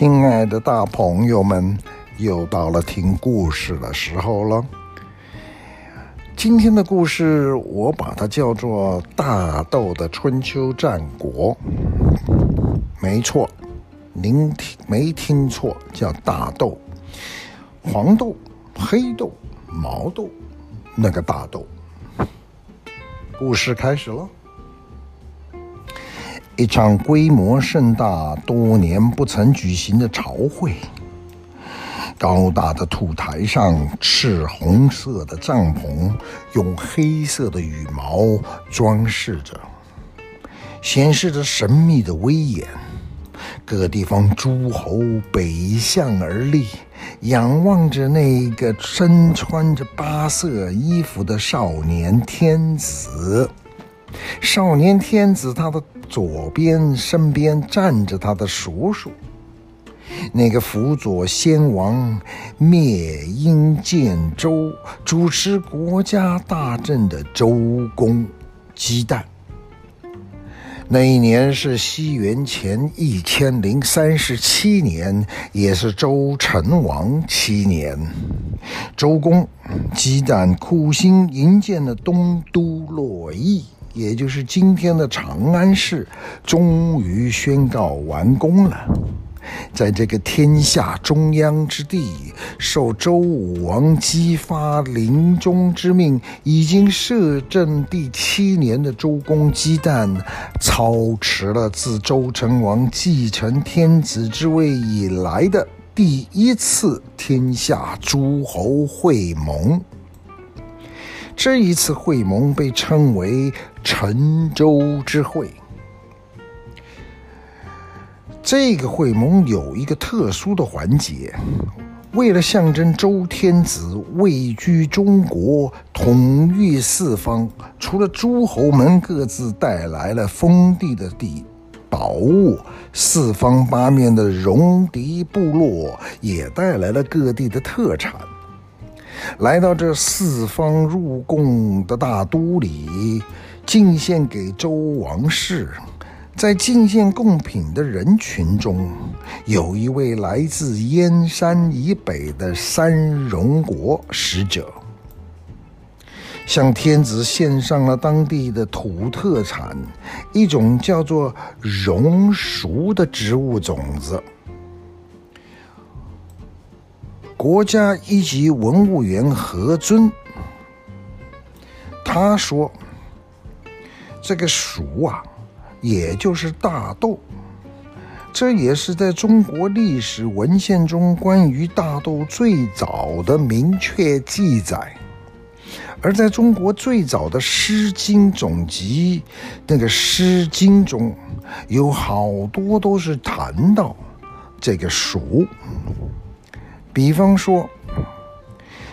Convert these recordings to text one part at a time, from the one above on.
亲爱的大朋友们，又到了听故事的时候了。今天的故事，我把它叫做《大豆的春秋战国》。没错，您听没听错，叫大豆，黄豆、黑豆、毛豆，那个大豆。故事开始了。一场规模盛大、多年不曾举行的朝会。高大的土台上，赤红色的帐篷用黑色的羽毛装饰着，显示着神秘的威严。各地方诸侯北向而立，仰望着那个身穿着八色衣服的少年天子。少年天子，他的左边身边站着他的叔叔，那个辅佐先王灭殷建周、主持国家大政的周公姬旦。那一年是西元前一千零三十七年，也是周成王七年。周公姬旦苦心营建了东都洛邑。也就是今天的长安市，终于宣告完工了。在这个天下中央之地，受周武王姬发临终之命，已经摄政第七年的周公姬旦，操持了自周成王继承天子之位以来的第一次天下诸侯会盟。这一次会盟被称为陈周之会。这个会盟有一个特殊的环节，为了象征周天子位居中国、统御四方，除了诸侯们各自带来了封地的地宝物，四方八面的戎狄部落也带来了各地的特产。来到这四方入贡的大都里，进献给周王室。在进献贡品的人群中，有一位来自燕山以北的三戎国使者，向天子献上了当地的土特产，一种叫做戎黍的植物种子。国家一级文物员何尊，他说：“这个黍啊，也就是大豆，这也是在中国历史文献中关于大豆最早的明确记载。而在中国最早的《诗经》总集，那个《诗经》中有好多都是谈到这个黍。”比方说，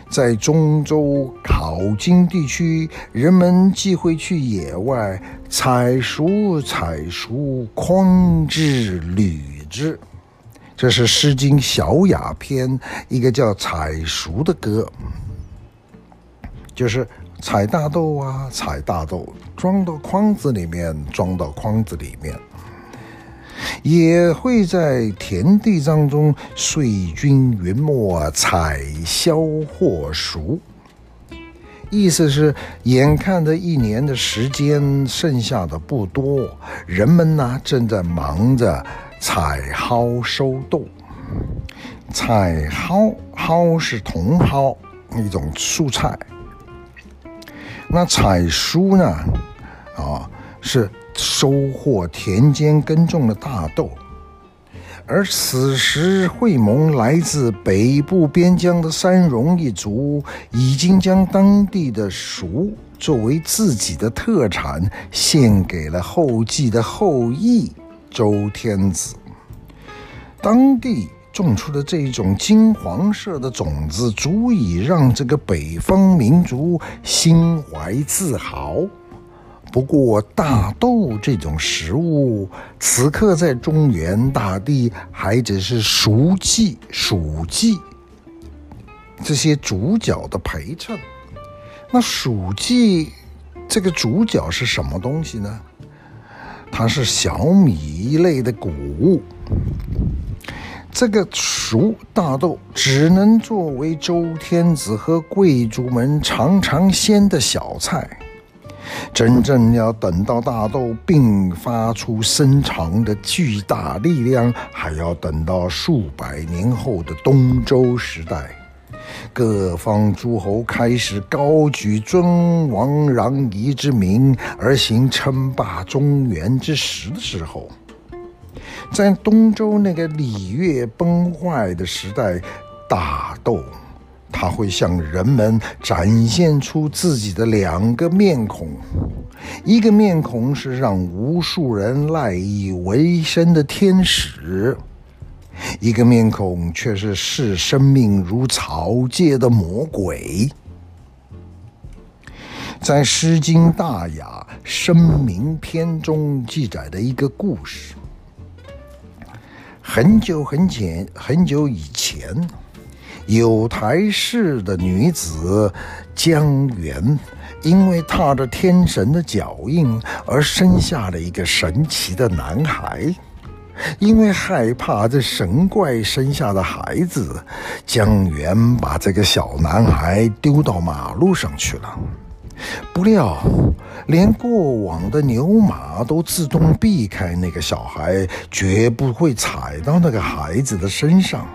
在中州考津地区，人们既会去野外采熟、采熟、筐之、履之。这是《诗经·小雅》篇一个叫《采熟》的歌，就是采大豆啊，采大豆，装到筐子里面，装到筐子里面。也会在田地当中岁均匀没，采销获黍。意思是眼看着一年的时间剩下的不多，人们呢正在忙着采蒿收豆。采蒿，蒿是茼蒿，一种蔬菜。那采黍呢？啊，是。收获田间耕种的大豆，而此时会盟来自北部边疆的三戎一族已经将当地的黍作为自己的特产献给了后继的后裔周天子。当地种出的这种金黄色的种子，足以让这个北方民族心怀自豪。不过，大豆这种食物，此刻在中原大地还只是黍稷、黍稷这些主角的陪衬。那黍稷这个主角是什么东西呢？它是小米一类的谷物。这个熟大豆只能作为周天子和贵族们尝尝鲜的小菜。真正要等到大豆迸发出伸长的巨大力量，还要等到数百年后的东周时代，各方诸侯开始高举尊王攘夷之名而行称霸中原之时的时候，在东周那个礼乐崩坏的时代，大豆。他会向人们展现出自己的两个面孔，一个面孔是让无数人赖以为生的天使，一个面孔却是视生命如草芥的魔鬼。在《诗经·大雅·生民篇》中记载的一个故事，很久很久很久以前。有台氏的女子姜原，因为踏着天神的脚印而生下了一个神奇的男孩。因为害怕这神怪生下的孩子，姜原把这个小男孩丢到马路上去了。不料，连过往的牛马都自动避开那个小孩，绝不会踩到那个孩子的身上。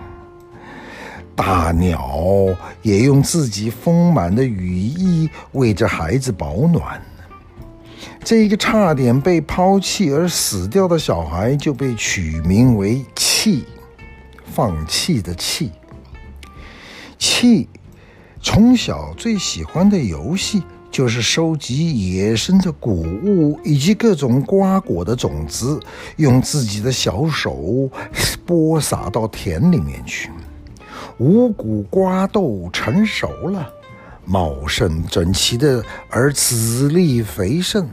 大鸟也用自己丰满的羽翼为这孩子保暖。这个差点被抛弃而死掉的小孩就被取名为弃，放弃的弃。弃从小最喜欢的游戏就是收集野生的谷物以及各种瓜果的种子，用自己的小手播撒到田里面去。五谷瓜豆成熟了，茂盛整齐的，而籽粒肥盛。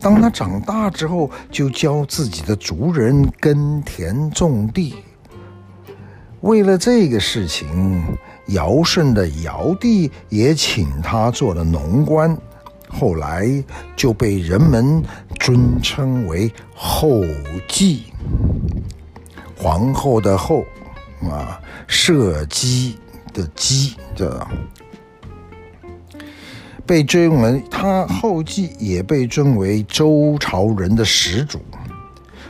当它长大之后，就教自己的族人耕田种地。为了这个事情，尧舜的尧帝也请他做了农官，后来就被人们尊称为后稷。皇后的后。啊，社稷的稷，这被尊为他后继，也被尊为周朝人的始祖。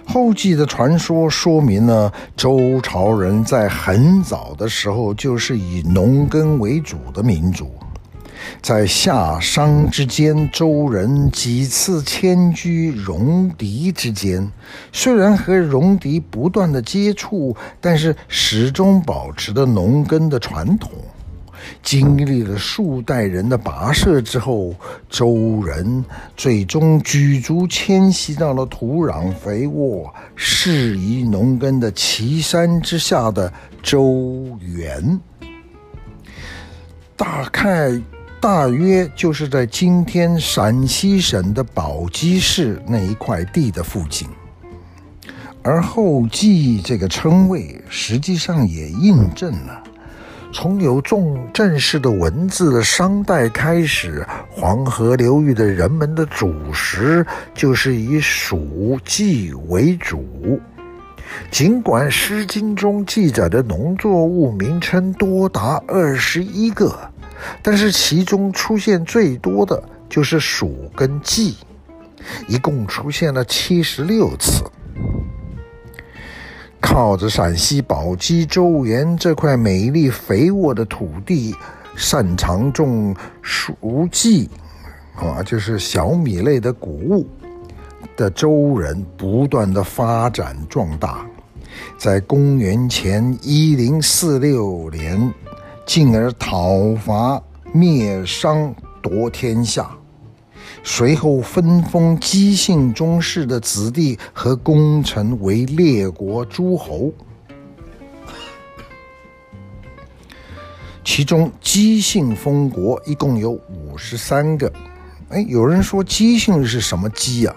后继的传说说明了周朝人在很早的时候就是以农耕为主的民族。在夏商之间，周人几次迁居戎狄之间，虽然和戎狄不断的接触，但是始终保持着农耕的传统。经历了数代人的跋涉之后，周人最终举族迁徙到了土壤肥沃、适宜农耕的岐山之下的周原。大概。大约就是在今天陕西省的宝鸡市那一块地的附近，而后稷这个称谓实际上也印证了，从有重正式的文字的商代开始，黄河流域的人们的主食就是以黍稷为主。尽管《诗经》中记载的农作物名称多达二十一个。但是其中出现最多的就是黍跟稷，一共出现了七十六次。靠着陕西宝鸡周原这块美丽肥沃的土地，擅长种黍稷，啊，就是小米类的谷物的周人，不断的发展壮大，在公元前一零四六年。进而讨伐灭商夺天下，随后分封姬姓宗室的子弟和功臣为列国诸侯。其中姬姓封国一共有五十三个。哎，有人说姬姓是什么姬呀？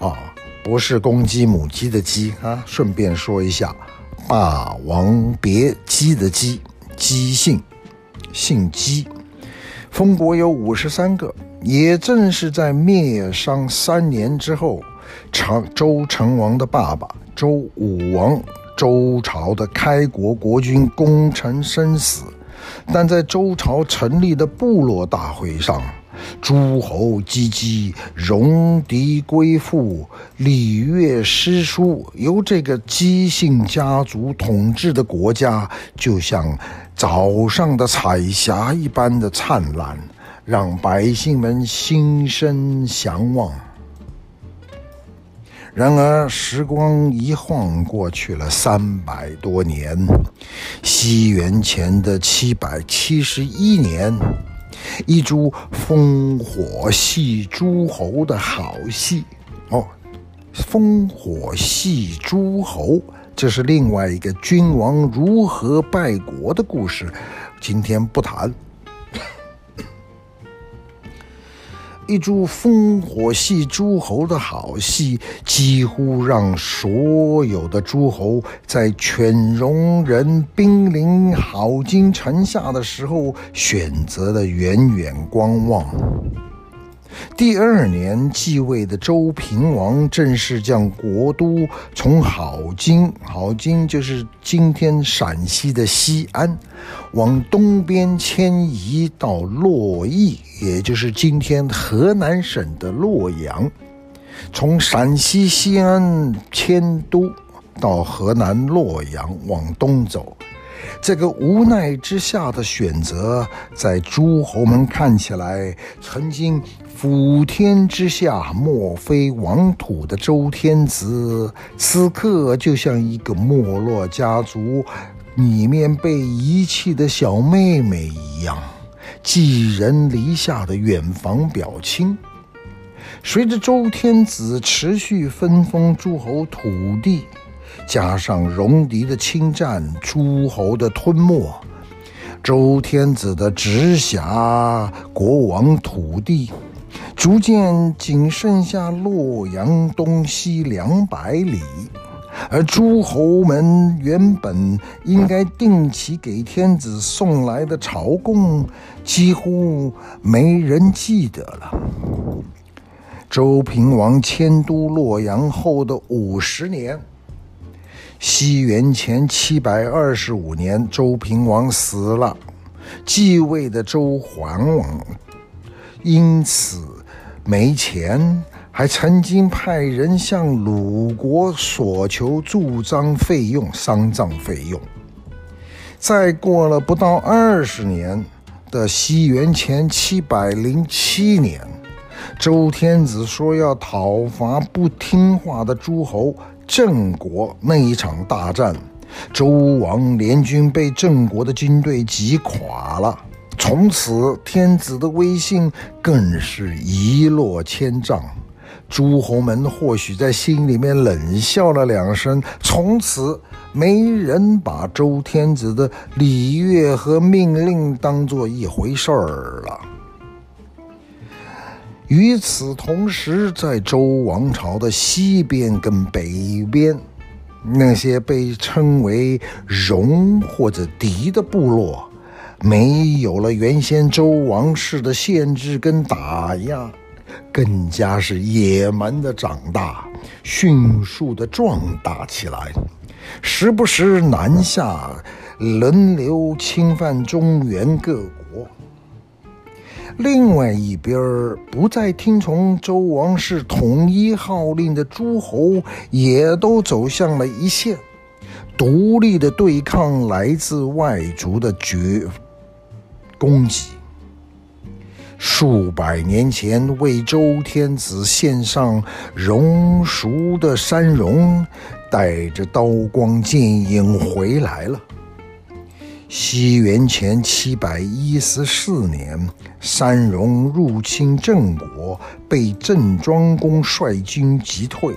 啊，不是公鸡母鸡的鸡啊。顺便说一下，霸王别姬的姬。姬姓，姓姬，封国有五十三个。也正是在灭商三年之后，长周成王的爸爸周武王周朝的开国国君功成身死，但在周朝成立的部落大会上，诸侯姬姬，戎狄归附，礼乐诗书，由这个姬姓家族统治的国家，就像早上的彩霞一般的灿烂，让百姓们心生向往。然而，时光一晃过去了三百多年，西元前的七百七十一年，一出烽火戏诸侯的好戏哦，烽火戏诸侯，这是另外一个君王如何败国的故事，今天不谈。一出烽火戏诸侯的好戏，几乎让所有的诸侯在犬戎人兵临郝京城下的时候，选择了远远观望。第二年继位的周平王正式将国都从镐京，镐京就是今天陕西的西安，往东边迁移到洛邑，也就是今天河南省的洛阳。从陕西西安迁都到河南洛阳，往东走。这个无奈之下的选择，在诸侯们看起来，曾经普天之下莫非王土的周天子，此刻就像一个没落家族里面被遗弃的小妹妹一样，寄人篱下的远房表亲。随着周天子持续分封诸侯土地。加上戎狄的侵占，诸侯的吞没，周天子的直辖国王土地，逐渐仅剩下洛阳东西两百里，而诸侯们原本应该定期给天子送来的朝贡，几乎没人记得了。周平王迁都洛阳后的五十年。西元前七百二十五年，周平王死了，继位的周桓王因此没钱，还曾经派人向鲁国索求助丧费用、丧葬费用。再过了不到二十年的西元前七百零七年，周天子说要讨伐不听话的诸侯。郑国那一场大战，周王联军被郑国的军队击垮了。从此，天子的威信更是一落千丈。诸侯们或许在心里面冷笑了两声，从此没人把周天子的礼乐和命令当做一回事儿了。与此同时，在周王朝的西边跟北边，那些被称为戎或者狄的部落，没有了原先周王室的限制跟打压，更加是野蛮的长大，迅速的壮大起来，时不时南下，轮流侵犯中原各国。另外一边，不再听从周王室统一号令的诸侯，也都走向了一线，独立的对抗来自外族的绝攻击。数百年前为周天子献上戎赎的山戎，带着刀光剑影回来了。西元前七百一十四年，山戎入侵郑国，被郑庄公率军击退。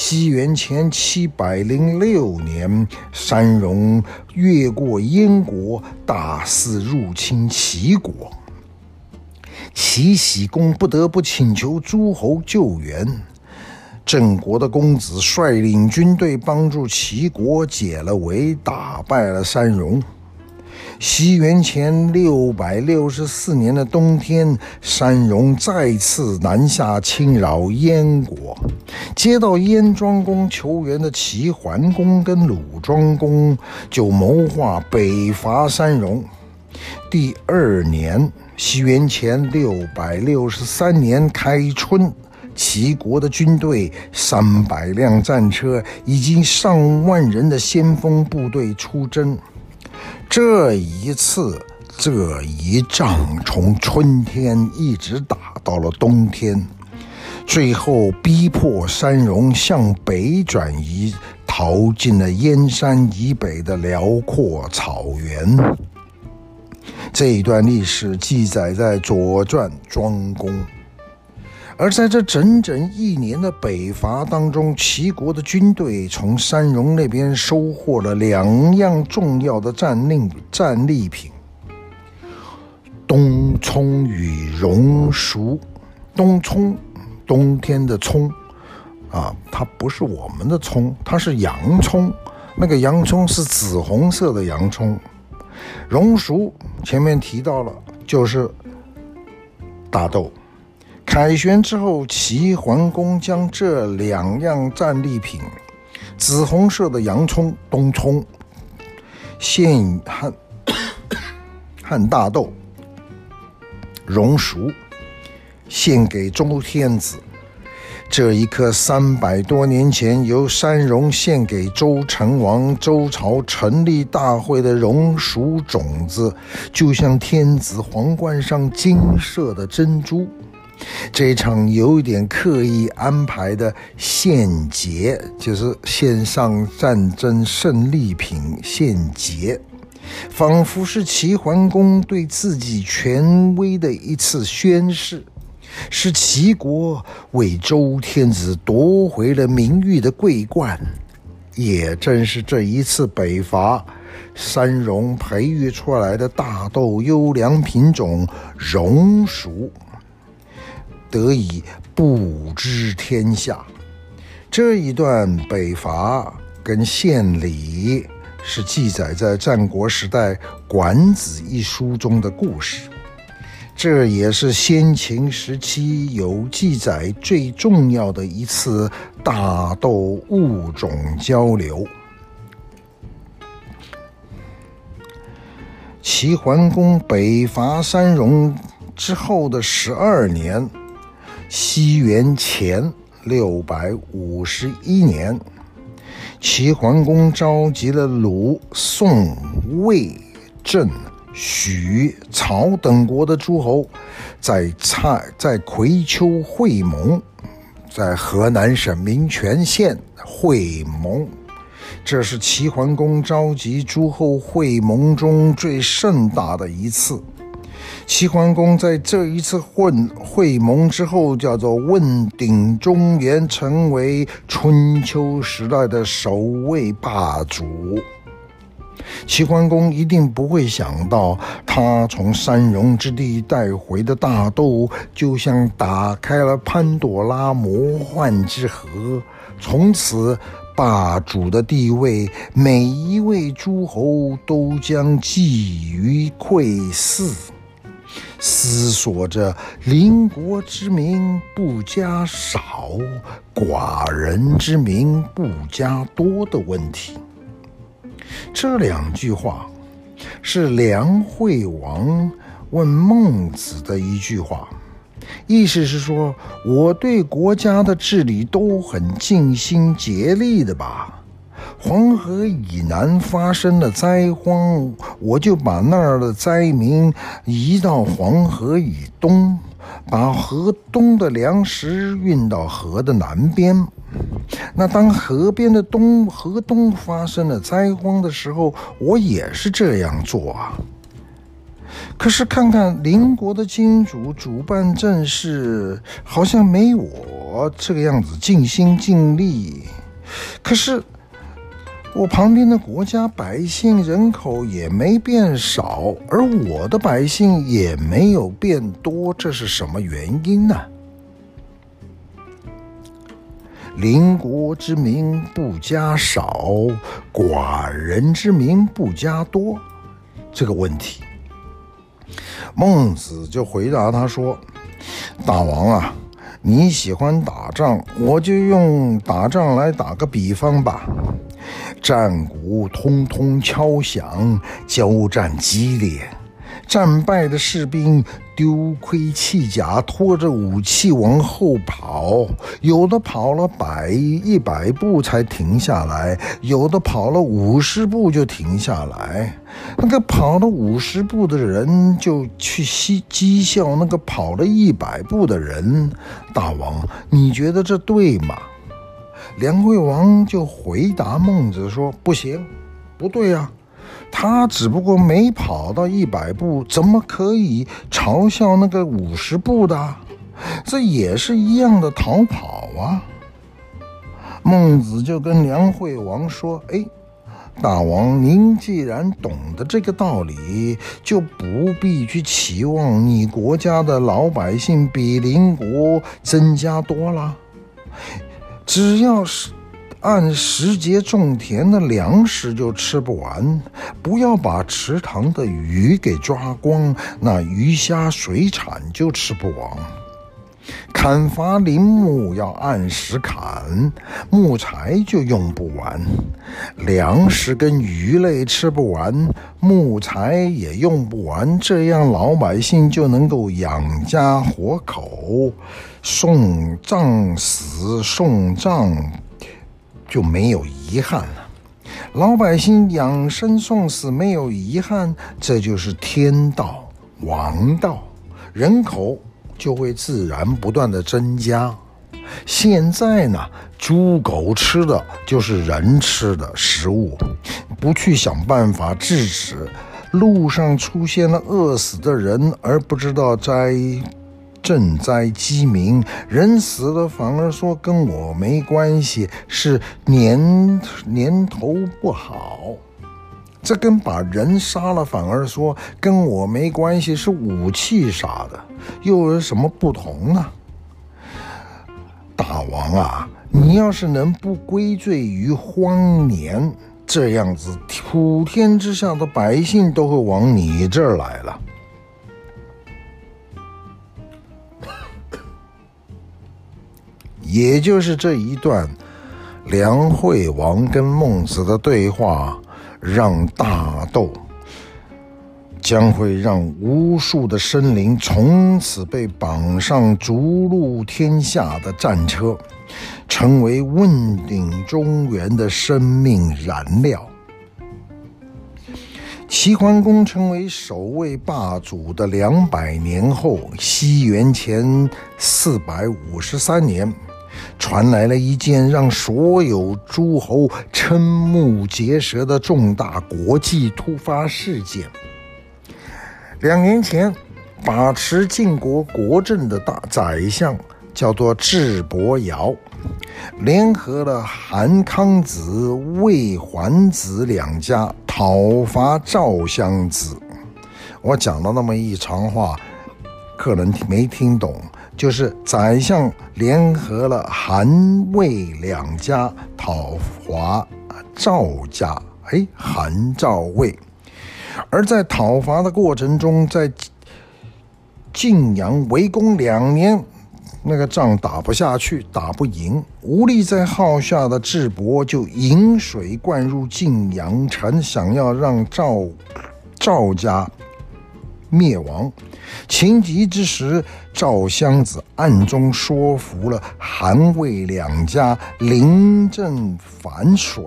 西元前七百零六年，山戎越过燕国，大肆入侵齐国。齐僖公不得不请求诸侯救援。郑国的公子率领军队帮助齐国解了围，打败了山戎。西元前六百六十四年的冬天，山戎再次南下侵扰燕国。接到燕庄公求援的齐桓公跟鲁庄公就谋划北伐山戎。第二年，西元前六百六十三年开春，齐国的军队三百辆战车，以及上万人的先锋部队出征。这一次，这一仗从春天一直打到了冬天，最后逼迫山戎向北转移，逃进了燕山以北的辽阔草原。这一段历史记载在《左传》庄公。而在这整整一年的北伐当中，齐国的军队从山戎那边收获了两样重要的战令战利品：冬葱与戎黍。冬葱，冬天的葱，啊，它不是我们的葱，它是洋葱。那个洋葱是紫红色的洋葱。戎黍前面提到了，就是大豆。凯旋之后，齐桓公将这两样战利品——紫红色的洋葱冬葱，献和和大豆戎黍，献给周天子。这一颗三百多年前由山戎献给周成王、周朝成立大会的戎黍种子，就像天子皇冠上金色的珍珠。这场有一点刻意安排的献节，就是献上战争胜利品献节，仿佛是齐桓公对自己权威的一次宣誓。是齐国为周天子夺回了名誉的桂冠，也正是这一次北伐，三戎培育出来的大豆优良品种戎黍得以布知天下。这一段北伐跟献礼是记载在战国时代《管子》一书中的故事。这也是先秦时期有记载最重要的一次大豆物种交流。齐桓公北伐三戎之后的十二年，西元前六百五十一年，齐桓公召集了鲁、宋、魏、郑。许、曹等国的诸侯在蔡在葵丘会盟，在河南省民权县会盟，这是齐桓公召集诸侯会盟中最盛大的一次。齐桓公在这一次会会盟之后，叫做问鼎中原，成为春秋时代的首位霸主。齐桓公一定不会想到，他从三戎之地带回的大豆，就像打开了潘朵拉魔幻之盒，从此霸主的地位，每一位诸侯都将觊觎窥伺，思索着邻国之民不加少，寡人之民不加多的问题。这两句话是梁惠王问孟子的一句话，意思是说，我对国家的治理都很尽心竭力的吧。黄河以南发生了灾荒，我就把那儿的灾民移到黄河以东，把河东的粮食运到河的南边。那当河边的东河东发生了灾荒的时候，我也是这样做啊。可是看看邻国的君主主办政事，好像没我这个样子尽心尽力。可是我旁边的国家百姓人口也没变少，而我的百姓也没有变多，这是什么原因呢？邻国之民不加少，寡人之民不加多，这个问题，孟子就回答他说：“大王啊，你喜欢打仗，我就用打仗来打个比方吧。战鼓通通敲响，交战激烈。战败的士兵丢盔弃甲，拖着武器往后跑，有的跑了百一百步才停下来，有的跑了五十步就停下来。那个跑了五十步的人就去嬉讥笑那个跑了一百步的人。大王，你觉得这对吗？梁惠王就回答孟子说：“不行，不对呀。”他只不过没跑到一百步，怎么可以嘲笑那个五十步的？这也是一样的逃跑啊！孟子就跟梁惠王说：“哎，大王，您既然懂得这个道理，就不必去期望你国家的老百姓比邻国增加多了，只要是。”按时节种田的粮食就吃不完，不要把池塘的鱼给抓光，那鱼虾水产就吃不完。砍伐林木要按时砍，木材就用不完。粮食跟鱼类吃不完，木材也用不完，这样老百姓就能够养家活口，送葬死送葬。就没有遗憾了。老百姓养生送死没有遗憾，这就是天道王道，人口就会自然不断的增加。现在呢，猪狗吃的就是人吃的食物，不去想办法制止，路上出现了饿死的人，而不知道灾赈灾饥民，人死了反而说跟我没关系，是年年头不好。这跟把人杀了反而说跟我没关系，是武器杀的，又有什么不同呢？大王啊，你要是能不归罪于荒年，这样子普天之下的百姓都会往你这儿来了。也就是这一段梁惠王跟孟子的对话，让大豆将会让无数的生灵从此被绑上逐鹿天下的战车，成为问鼎中原的生命燃料。齐桓公成为首位霸主的两百年后，西元前四百五十三年。传来了一件让所有诸侯瞠目结舌的重大国际突发事件。两年前，把持晋国国政的大宰相叫做智伯尧，联合了韩康子、魏桓子两家讨伐赵襄子。我讲了那么一长话，可能没听懂。就是宰相联合了韩魏两家讨伐赵家，哎，韩赵魏。而在讨伐的过程中，在晋阳围攻两年，那个仗打不下去，打不赢，无力再耗下的智伯就引水灌入晋阳城，想要让赵赵家灭亡。情急之时，赵襄子暗中说服了韩魏两家临阵反水，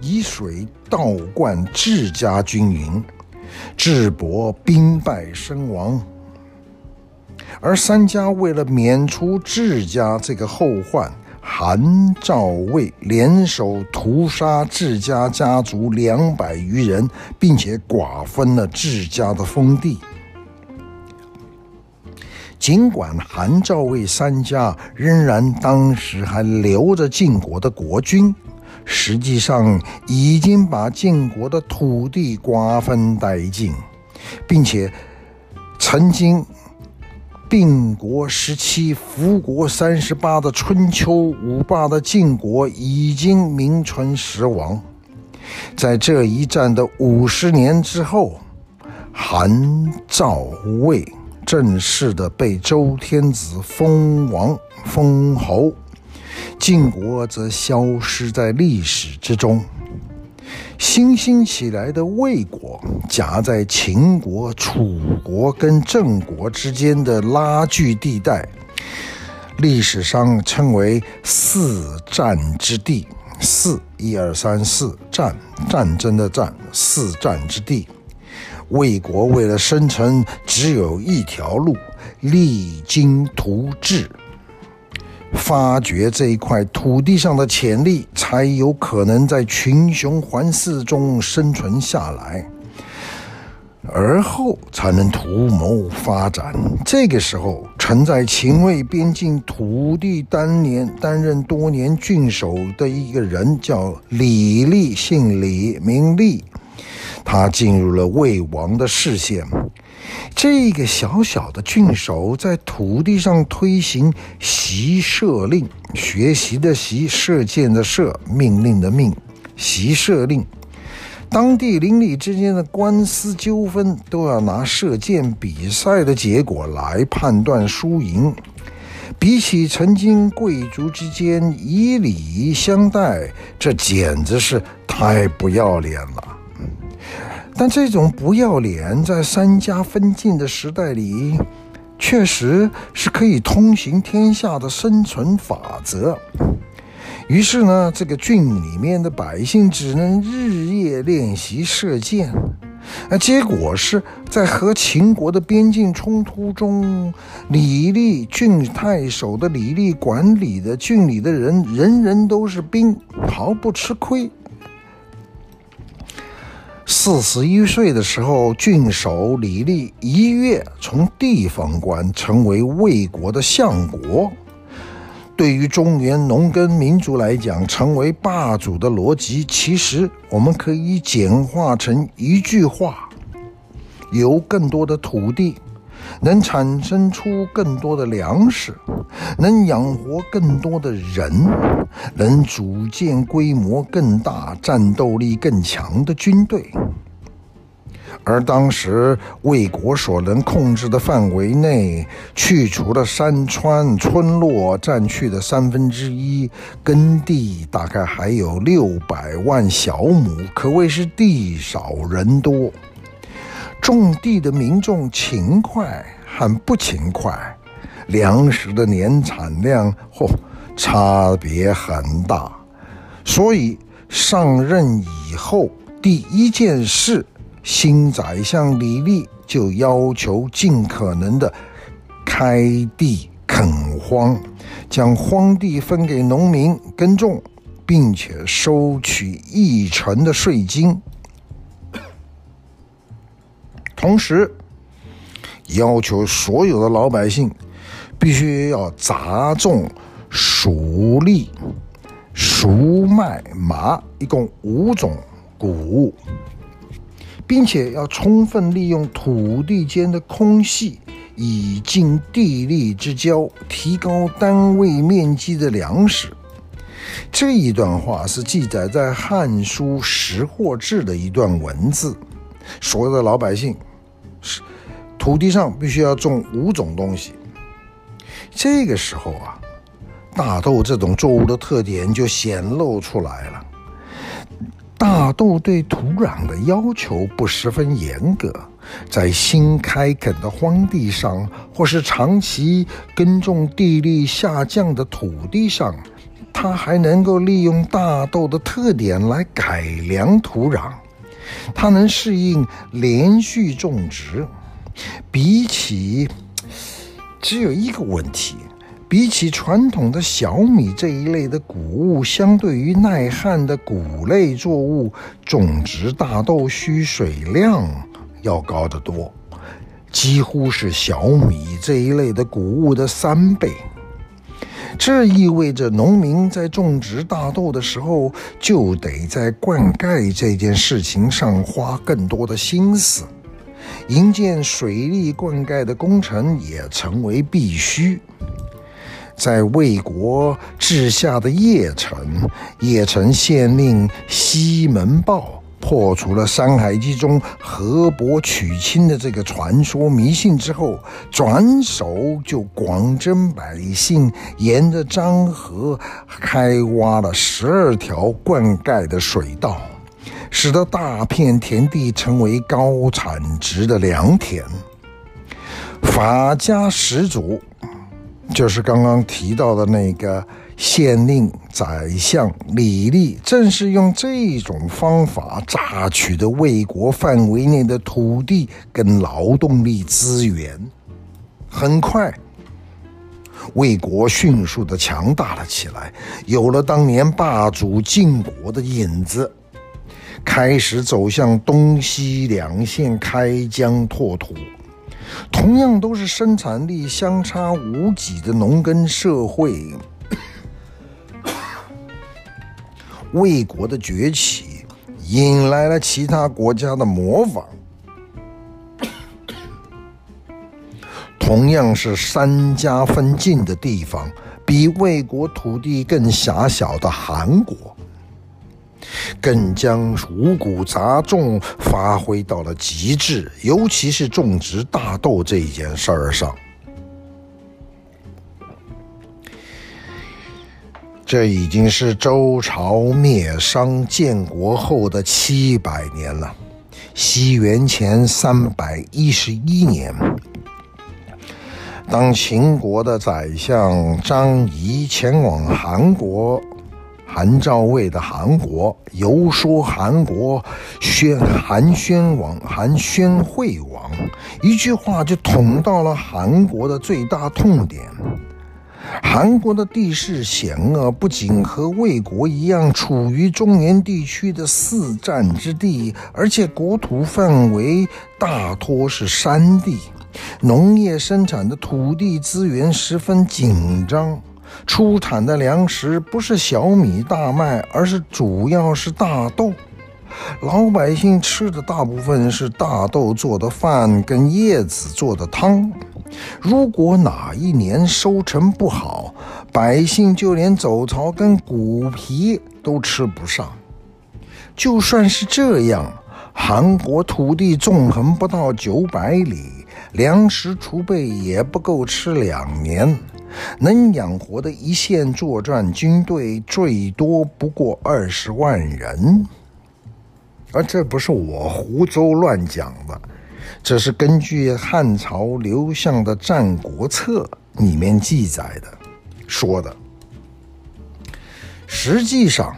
以水倒灌智家军营，智伯兵败身亡。而三家为了免除智家这个后患，韩赵魏联手屠杀智家家族两百余人，并且瓜分了智家的封地。尽管韩赵魏三家仍然当时还留着晋国的国君，实际上已经把晋国的土地瓜分殆尽，并且曾经并国十七、服国三十八的春秋五霸的晋国已经名存实亡。在这一战的五十年之后，韩赵魏。正式的被周天子封王封侯，晋国则消失在历史之中。新兴起来的魏国，夹在秦国、楚国跟郑国之间的拉锯地带，历史上称为四战之地。四一二三四战，战争的战，四战之地。魏国为了生存，只有一条路，励精图治。发掘这一块土地上的潜力，才有可能在群雄环伺中生存下来，而后才能图谋发展。这个时候，曾在秦魏边境土地当年担任多年郡守的一个人叫李立，姓李，名立，他进入了魏王的视线。这个小小的郡守在土地上推行习射令，学习的习，射箭的射，命令的命，习射令。当地邻里之间的官司纠纷都要拿射箭比赛的结果来判断输赢。比起曾经贵族之间以礼相待，这简直是太不要脸了。但这种不要脸，在三家分晋的时代里，确实是可以通行天下的生存法则。于是呢，这个郡里面的百姓只能日夜练习射箭。那结果是在和秦国的边境冲突中，李立郡太守的李立管理的郡里的人，人人都是兵，毫不吃亏。四十一岁的时候，郡守李立一跃从地方官成为魏国的相国。对于中原农耕民族来讲，成为霸主的逻辑，其实我们可以简化成一句话：有更多的土地。能产生出更多的粮食，能养活更多的人，能组建规模更大、战斗力更强的军队。而当时魏国所能控制的范围内，去除了山川村落占去的三分之一，耕地大概还有六百万小亩，可谓是地少人多。种地的民众勤快和不勤快，粮食的年产量嚯、差别很大。所以上任以后，第一件事，新宰相李立就要求尽可能的开地垦荒，将荒地分给农民耕种，并且收取一成的税金。同时，要求所有的老百姓必须要杂种黍粟、菽麦、麻，一共五种谷物，并且要充分利用土地间的空隙，以尽地利之交，提高单位面积的粮食。这一段话是记载在《汉书·食货志》的一段文字。所有的老百姓。是，土地上必须要种五种东西。这个时候啊，大豆这种作物的特点就显露出来了。大豆对土壤的要求不十分严格，在新开垦的荒地上，或是长期耕种地力下降的土地上，它还能够利用大豆的特点来改良土壤。它能适应连续种植，比起只有一个问题，比起传统的小米这一类的谷物，相对于耐旱的谷类作物，种植大豆需水量要高得多，几乎是小米这一类的谷物的三倍。这意味着农民在种植大豆的时候，就得在灌溉这件事情上花更多的心思，营建水利灌溉的工程也成为必须。在魏国治下的邺城，邺城县令西门豹破除了《山海经》中河伯娶亲的这个传说迷信之后，转手就广征百姓，沿着漳河开挖了十二条灌溉的水道，使得大片田地成为高产值的良田。法家始祖，就是刚刚提到的那个。县令、宰相李立正是用这种方法榨取的魏国范围内的土地跟劳动力资源。很快，魏国迅速的强大了起来，有了当年霸主晋国的影子，开始走向东西两线开疆拓土。同样都是生产力相差无几的农耕社会。魏国的崛起引来了其他国家的模仿。同样是三家分晋的地方，比魏国土地更狭小的韩国，更将五谷杂种发挥到了极致，尤其是种植大豆这件事儿上。这已经是周朝灭商建国后的七百年了。西元前三百一十一年，当秦国的宰相张仪前往韩国，韩赵魏的韩国，游说韩国宣韩宣王、韩宣惠王，一句话就捅到了韩国的最大痛点。韩国的地势险恶，不仅和魏国一样处于中原地区的四战之地，而且国土范围大多是山地，农业生产的土地资源十分紧张，出产的粮食不是小米、大麦，而是主要是大豆。老百姓吃的大部分是大豆做的饭跟叶子做的汤。如果哪一年收成不好，百姓就连走槽跟谷皮都吃不上。就算是这样，韩国土地纵横不到九百里，粮食储备也不够吃两年，能养活的一线作战军队最多不过二十万人。而这不是我胡诌乱讲的。这是根据汉朝刘向的《战国策》里面记载的，说的。实际上，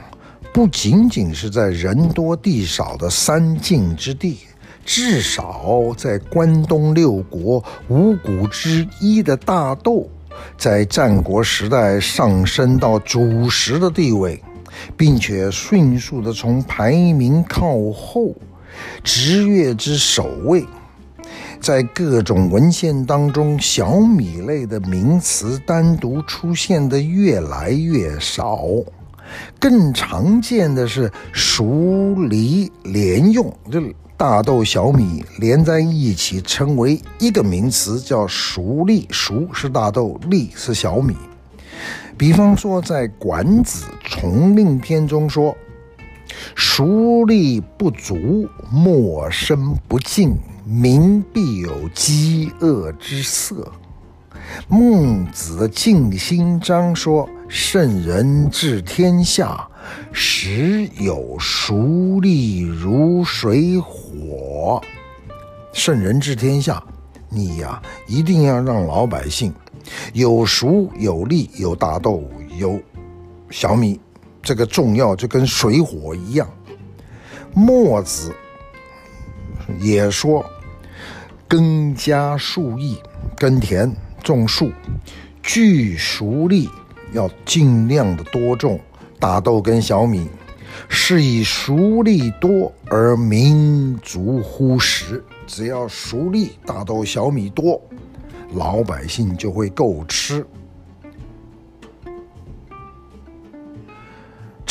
不仅仅是在人多地少的三晋之地，至少在关东六国五谷之一的大豆，在战国时代上升到主食的地位，并且迅速地从排名靠后，直跃之首位。在各种文献当中，小米类的名词单独出现的越来越少，更常见的是黍稗连用，就大豆、小米连在一起称为一个名词，叫黍稗。黍是大豆，稗是小米。比方说，在《管子·从令篇》中说：“黍稗不足，莫生不敬。”民必有饥饿之色。孟子的尽心章说：“圣人治天下，时有熟利如水火。”圣人治天下，你呀、一定要让老百姓有熟、有利、有大豆、有小米，这个重要就跟水火一样。墨子。也说，耕家树艺，耕田种树，聚熟力要尽量的多种大豆跟小米，是以熟力多而民足乎食。只要熟力、大豆、小米多，老百姓就会够吃。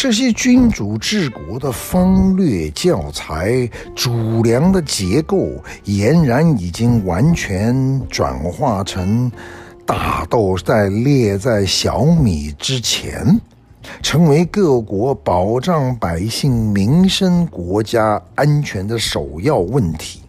这些君主治国的方略教材，主粮的结构俨然已经完全转化成大豆在列在小米之前，成为各国保障百姓民生、国家安全的首要问题。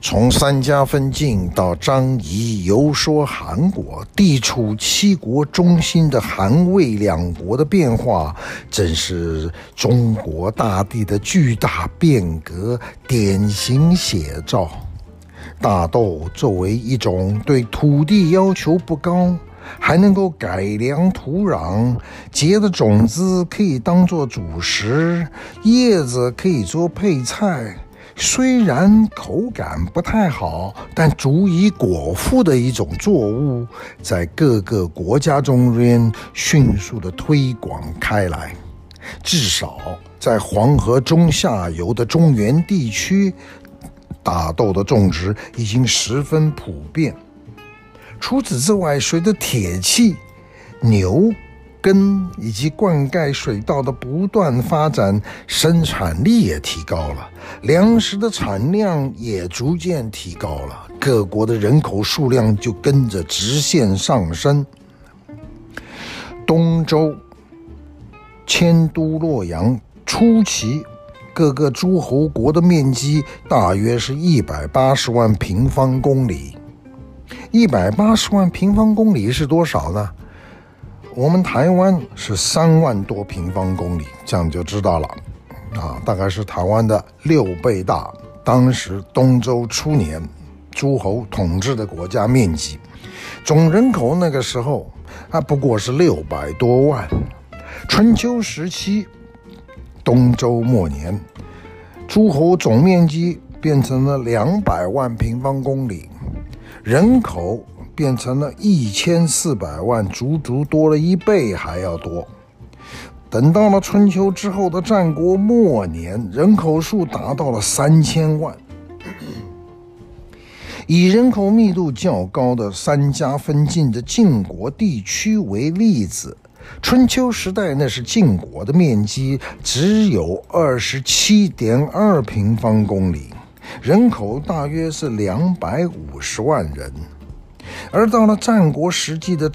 从三家分晋到张仪游说韩国，地处七国中心的韩魏两国的变化，正是中国大地的巨大变革典型写照。大豆作为一种对土地要求不高，还能够改良土壤，结的种子可以当做主食，叶子可以做配菜。虽然口感不太好，但足以果腹的一种作物，在各个国家中间迅速的推广开来。至少在黄河中下游的中原地区，大豆的种植已经十分普遍。除此之外，随着铁器、牛。根以及灌溉水稻的不断发展，生产力也提高了，粮食的产量也逐渐提高了，各国的人口数量就跟着直线上升。东周迁都洛阳初期，各个诸侯国的面积大约是一百八十万平方公里。一百八十万平方公里是多少呢？我们台湾是三万多平方公里，这样就知道了，啊，大概是台湾的六倍大。当时东周初年，诸侯统治的国家面积，总人口那个时候还不过是六百多万。春秋时期，东周末年，诸侯总面积变成了两百万平方公里，人口。变成了一千四百万，足足多了一倍还要多。等到了春秋之后的战国末年，人口数达到了三千万。以人口密度较高的三家分晋的晋国地区为例子，春秋时代那是晋国的面积只有二十七点二平方公里，人口大约是两百五十万人。而到了战国时期的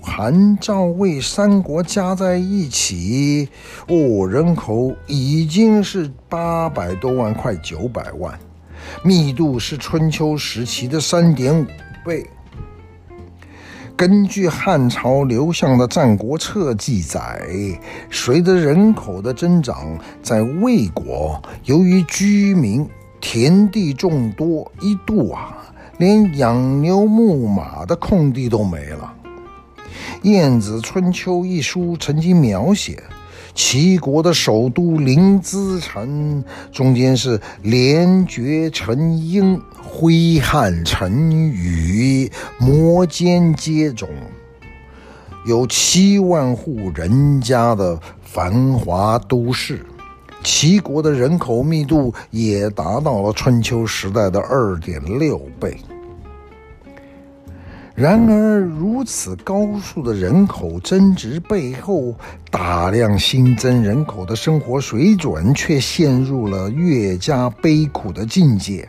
韩赵魏三国加在一起，哦，人口已经是八百多万，快九百万，密度是春秋时期的三点五倍。根据汉朝刘向的《战国策》记载，随着人口的增长，在魏国，由于居民田地众多，一度啊。连养牛牧马的空地都没了。《晏子春秋》一书曾经描写，齐国的首都临淄城中间是连绝成阴，挥汗成雨，摩肩接踵，有七万户人家的繁华都市。齐国的人口密度也达到了春秋时代的二点六倍。然而，如此高速的人口增值背后，大量新增人口的生活水准却陷入了越加悲苦的境界。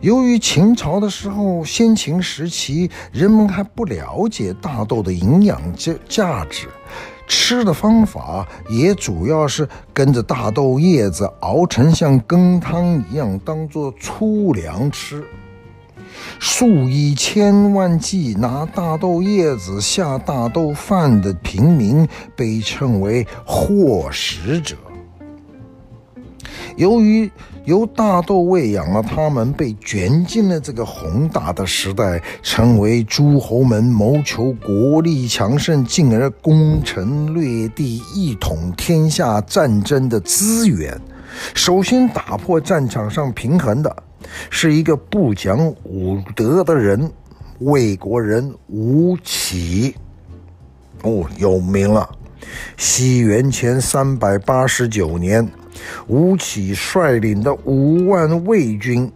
由于秦朝的时候，先秦时期，人们还不了解大豆的营养价价值，吃的方法也主要是跟着大豆叶子熬成像羹汤一样，当做粗粮吃。数以千万计拿大豆叶子下大豆饭的平民被称为祸食者。由于由大豆喂养了他们，被卷进了这个宏大的时代，成为诸侯们谋求国力强盛，进而攻城略地、一统天下战争的资源。首先打破战场上平衡的。是一个不讲武德的人，魏国人吴起。哦，有名了。西元前三百八十九年，吴起率领的五万魏军，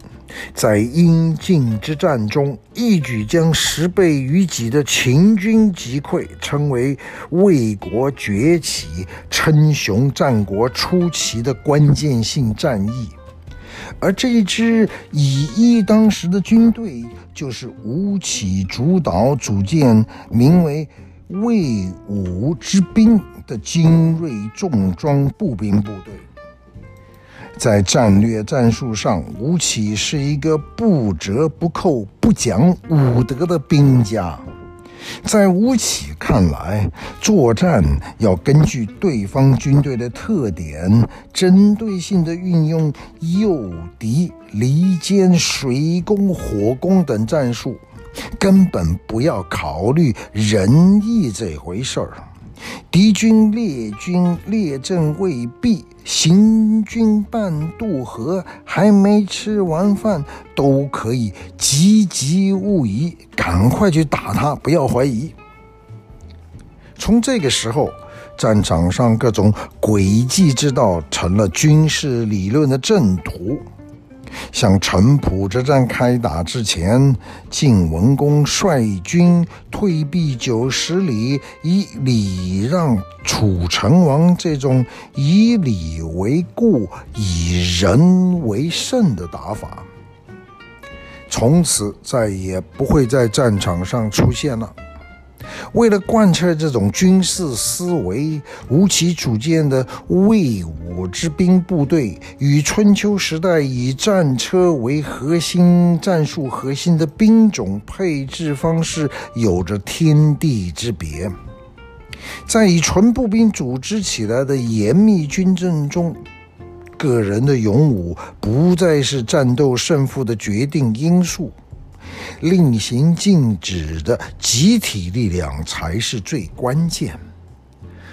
在阴晋之战中，一举将十倍于己的秦军击溃，成为魏国崛起、称雄战国初期的关键性战役。而这一支以一当十的军队，就是吴起主导组建名为魏武之兵的精锐重装步兵部队。在战略战术上，吴起是一个不折不扣、不讲武德的兵家。在吴起看来，作战要根据对方军队的特点，针对性地运用诱敌、离间、水攻、火攻等战术，根本不要考虑仁义这回事儿。敌军列军列阵未毕，行军半渡河，还没吃完饭，都可以急急勿疑，赶快去打他，不要怀疑。从这个时候，战场上各种诡计之道成了军事理论的正途。像城濮之战开打之前，晋文公率军退避九十里，以礼让楚成王这种以礼为固、以仁为胜的打法，从此再也不会在战场上出现了。为了贯彻这种军事思维，吴起组建的卫武之兵部队与春秋时代以战车为核心、战术核心的兵种配置方式有着天地之别。在以纯步兵组织起来的严密军阵中，个人的勇武不再是战斗胜负的决定因素。令行禁止的集体力量才是最关键。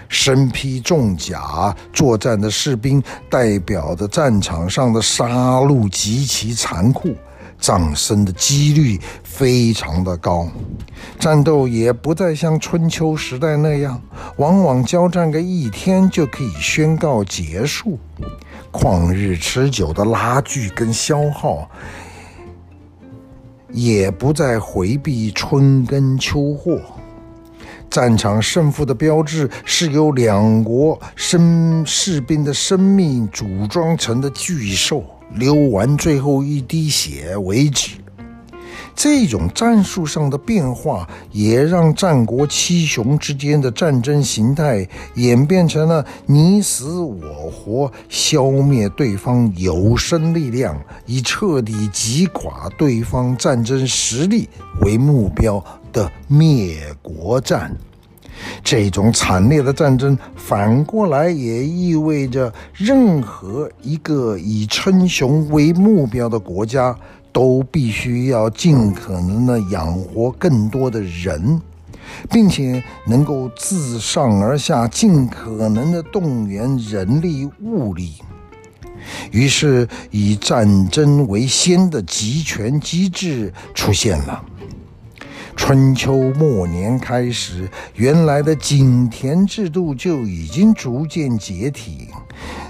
身披重甲作战的士兵，代表着战场上的杀戮极其残酷，葬身的几率非常的高。战斗也不再像春秋时代那样，往往交战个一天就可以宣告结束，旷日持久的拉锯跟消耗。也不再回避春耕秋获，战场胜负的标志是由两国生士兵的生命组装成的巨兽，流完最后一滴血为止。这种战术上的变化，也让战国七雄之间的战争形态演变成了你死我活，消灭对方有生力量，以彻底击垮对方战争实力为目标的灭国战。这种惨烈的战争，反过来也意味着，任何一个以称雄为目标的国家。都必须要尽可能的养活更多的人，并且能够自上而下尽可能的动员人力物力。于是，以战争为先的集权机制出现了。春秋末年开始，原来的井田制度就已经逐渐解体。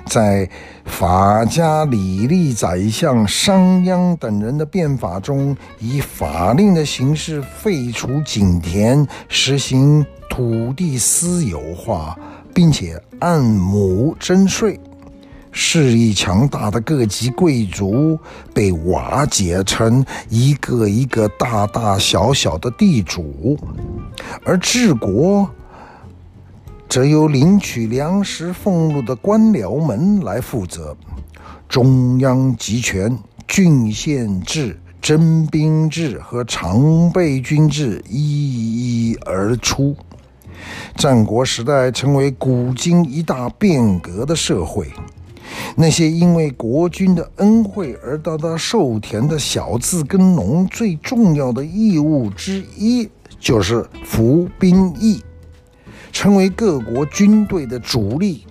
在法家李立宰相商鞅等人的变法中，以法令的形式废除井田，实行土地私有化，并且按亩征税。势力强大的各级贵族被瓦解成一个一个大大小小的地主，而治国则由领取粮食俸禄的官僚们来负责。中央集权、郡县制、征兵制和常备军制一一而出。战国时代成为古今一大变革的社会。那些因为国君的恩惠而得到授田的小字耕农，最重要的义务之一就是服兵役，成为各国军队的主力。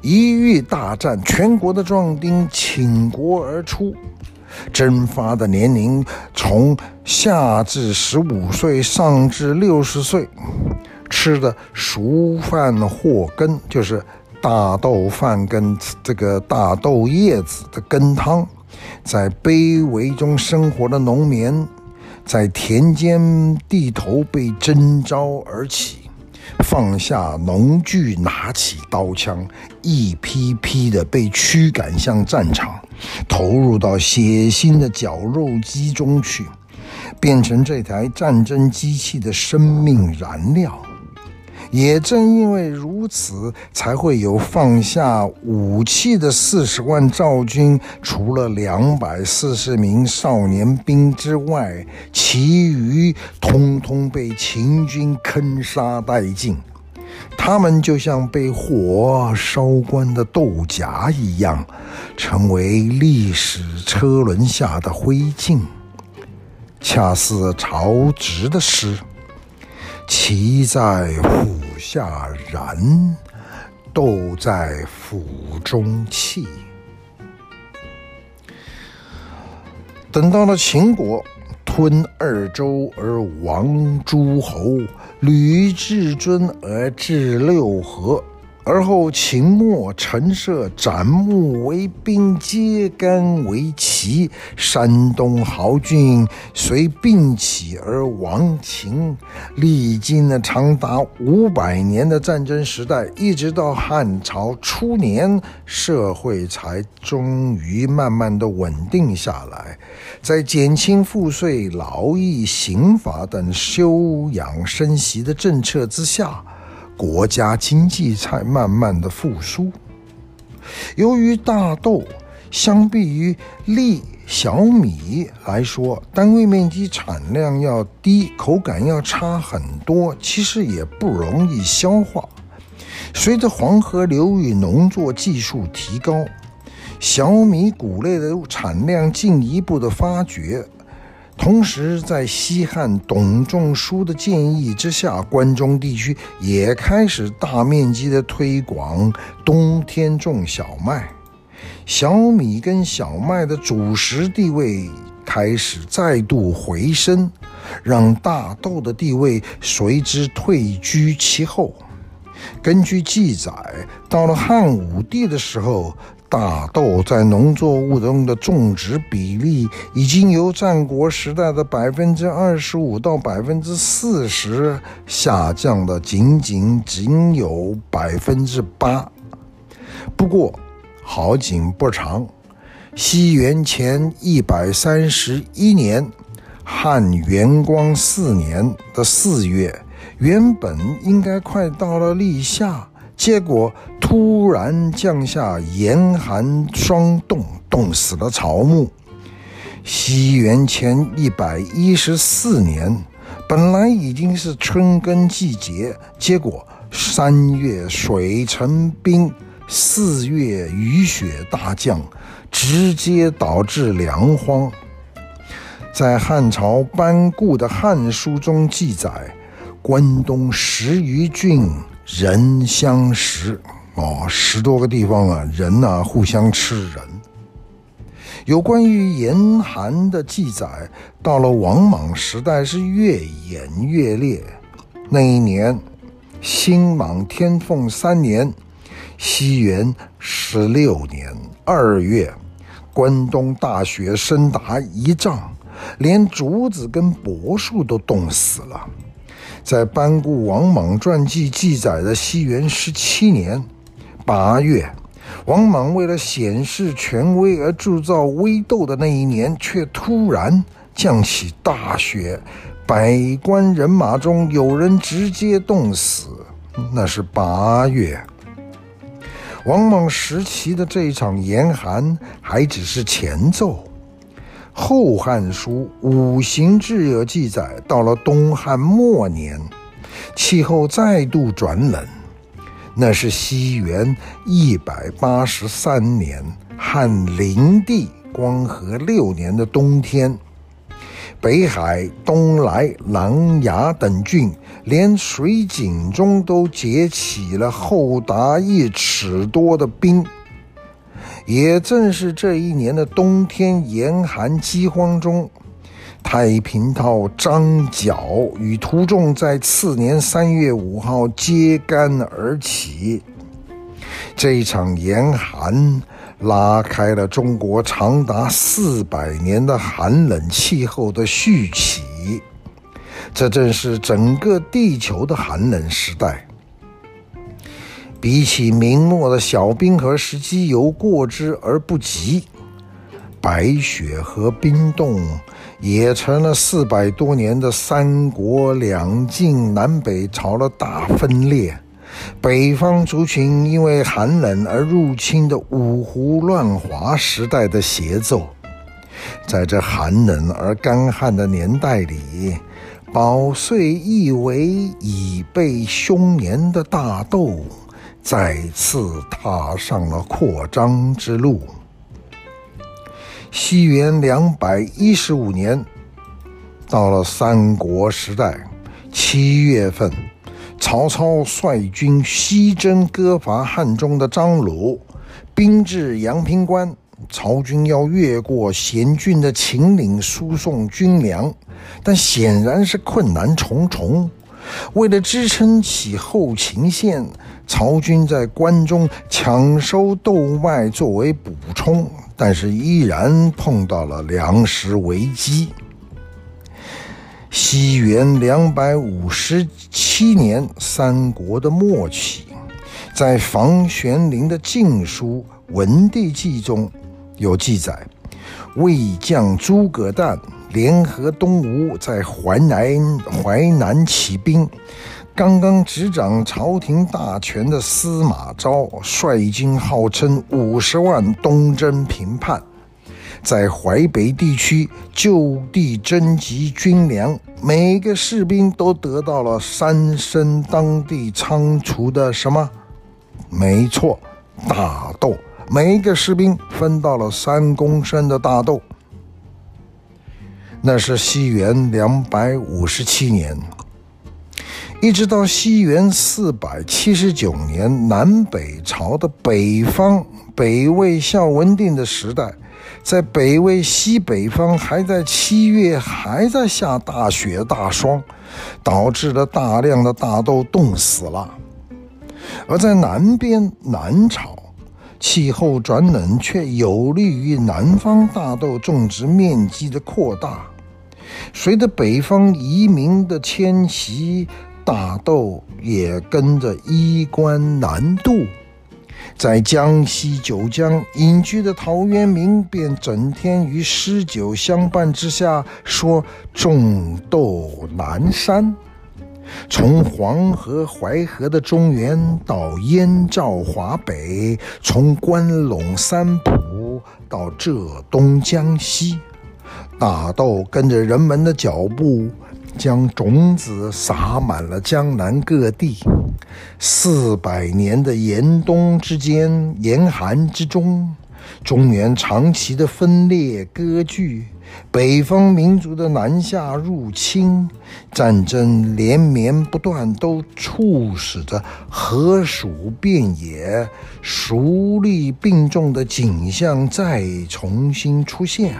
一遇大战，全国的壮丁倾国而出，征发的年龄从下至十五岁，上至六十岁，吃的熟饭或羹就是。大豆饭跟这个大豆叶子的羹汤，在卑微中生活的农民，在田间地头被征召而起，放下农具，拿起刀枪，一批批的被驱赶向战场，投入到血腥的绞肉机中去。变成这台战争机器的生命燃料。也正因为如此，才会有放下武器的四十万赵军，除了两百四十名少年兵之外，其余通通被秦军坑杀殆尽。他们就像被火烧光的豆荚一样，成为历史车轮下的灰烬。恰似曹植的诗。萁在釜下燃，豆在釜中泣。等到了秦国吞二周而亡诸侯，吕至尊而治六合。而后秦末陈涉斩木为兵，揭竿为旗，山东豪俊随并起而亡秦。历经了长达五百年的战争时代，一直到汉朝初年，社会才终于慢慢的稳定下来。在减轻赋税、劳役、刑罚等休养生息的政策之下。国家经济才慢慢的复苏。由于大豆相比于粒小米来说，单位面积产量要低，口感要差很多，其实也不容易消化。随着黄河流域农作技术提高，小米谷类的产量进一步的发掘。同时，在西汉董仲舒的建议之下，关中地区也开始大面积的推广冬天种小麦，小米跟小麦的主食地位开始再度回升，让大豆的地位随之退居其后。根据记载，到了汉武帝的时候。大豆在农作物中的种植比例已经由战国时代的百分之二十五到百分之四十下降的仅仅仅有百分之八。不过好景不长，西元前一百三十一年，汉元光四年的四月，原本应该快到了立夏。结果突然降下严寒霜冻，冻死了草木。西元前一百一十四年，本来已经是春耕季节，结果三月水成冰，四月雨雪大降，直接导致粮荒。在汉朝班固的《汉书》中记载，关东十余郡。人相食哦，十多个地方啊，人呐、啊、互相吃人。有关于严寒的记载，到了王莽时代是越演越烈。那一年，辛卯天凤三年，西元十六年二月，关东大雪深达一丈，连竹子跟柏树都冻死了。在班固《王莽传记》记载的西元十七年八月，王莽为了显示权威而铸造微豆的那一年，却突然降起大雪，百官人马中有人直接冻死。那是八月。王莽时期的这一场严寒还只是前奏。《后汉书·五行志》有记载，到了东汉末年，气候再度转冷。那是西元一百八十三年，汉灵帝光和六年的冬天，北海、东莱、琅琊等郡，连水井中都结起了厚达一尺多的冰。也正是这一年的冬天严寒饥荒中，太平道张角与屠众在次年三月五号揭竿而起。这一场严寒拉开了中国长达四百年的寒冷气候的序曲，这正是整个地球的寒冷时代。比起明末的小冰河时期有过之而不及，白雪和冰冻，也成了四百多年的三国两晋南北朝的大分裂。北方族群因为寒冷而入侵的五胡乱华时代的协奏，在这寒冷而干旱的年代里，保岁以为已被凶年的大豆，再次踏上了扩张之路。西元两百一十五年，到了三国时代七月份。曹操率军西征割伐汉中的张鲁，兵至阳平关，曹军要越过险峻的秦岭输送军粮，但显然是困难重重。为了支撑起后勤线，曹军在关中抢收豆麦作为补充，但是依然碰到了粮食危机。西元两百五十七年，三国的末期，在房玄龄的晋书《文帝纪》中有记载：魏将诸葛诞联合东吴，在淮南淮南起兵。刚刚执掌朝廷大权的司马昭率军号称五十万东征平叛。在淮北地区就地征集军粮，每个士兵都得到了三升当地仓储的什么？没错，大豆。每一个士兵分到了三公升的大豆。那是西元两百五十七年，一直到西元四百七十九年，南北朝的北方北魏孝文帝的时代。在北魏西北方，还在七月还在下大雪大霜，导致了大量的大豆冻死了。而在南边南朝，气候转冷，却有利于南方大豆种植面积的扩大。随着北方移民的迁徙，大豆也跟着衣冠南渡。在江西九江隐居的陶渊明，便整天与诗酒相伴之下，说：“种豆南山，从黄河、淮河的中原到燕赵华北，从关陇、三浦到浙东江西，大豆跟着人们的脚步。”将种子撒满了江南各地，四百年的严冬之间，严寒之中，中原长期的分裂割据，北方民族的南下入侵，战争连绵不断，都促使着河鼠遍野、鼠隶并重的景象再重新出现。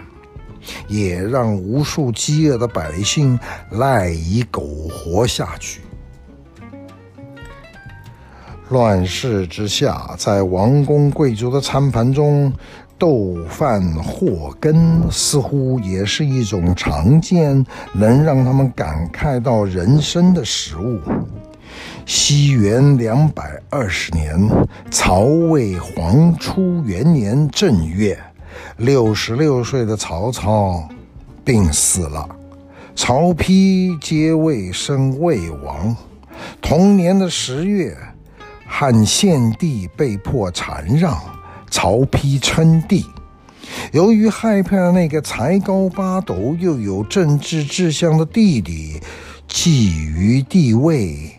也让无数饥饿的百姓赖以苟活下去。乱世之下，在王公贵族的餐盘中，豆饭祸根似乎也是一种常见，能让他们感慨到人生的食物。西元两百二十年，曹魏黄初元年正月。六十六岁的曹操病死了，曹丕接位升魏王。同年的十月，汉献帝被迫禅让，曹丕称帝。由于害怕那个才高八斗又有政治志向的弟弟觊觎帝位。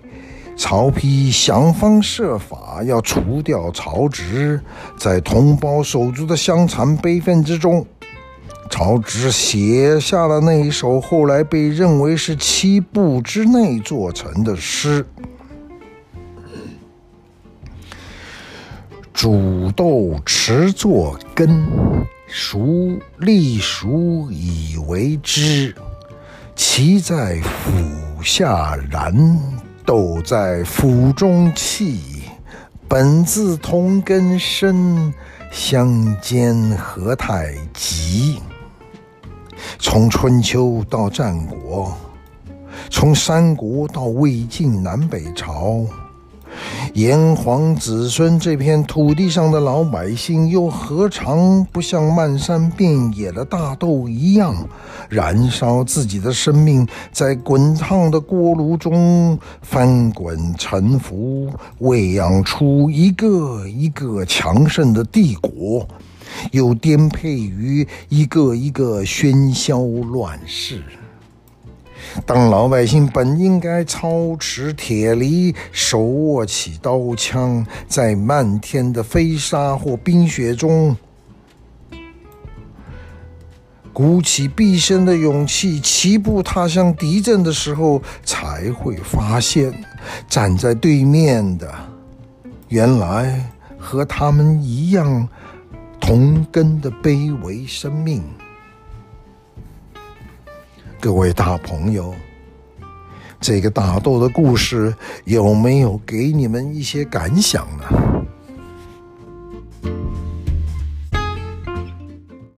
曹丕想方设法要除掉曹植，在同胞手足的相残悲愤之中，曹植写下了那一首后来被认为是七步之内做成的诗：“煮豆持作羹，熟粒熟以为汁。萁在釜下燃。”豆在釜中泣，本自同根生，相煎何太急。从春秋到战国，从三国到魏晋南北朝，炎黄子孙这片土地上的老百姓，又何尝不像漫山遍野的大豆一样，燃烧自己的生命，在滚烫的锅炉中翻滚沉浮，喂养出一个一个强盛的帝国，又颠沛于一个一个喧嚣乱世。当老百姓本应该操持铁犁，手握起刀枪，在漫天的飞沙或冰雪中，鼓起毕生的勇气，齐步踏向敌阵的时候，才会发现，站在对面的，原来和他们一样同根的卑微生命。各位大朋友这个打斗的故事有没有给你们一些感想呢？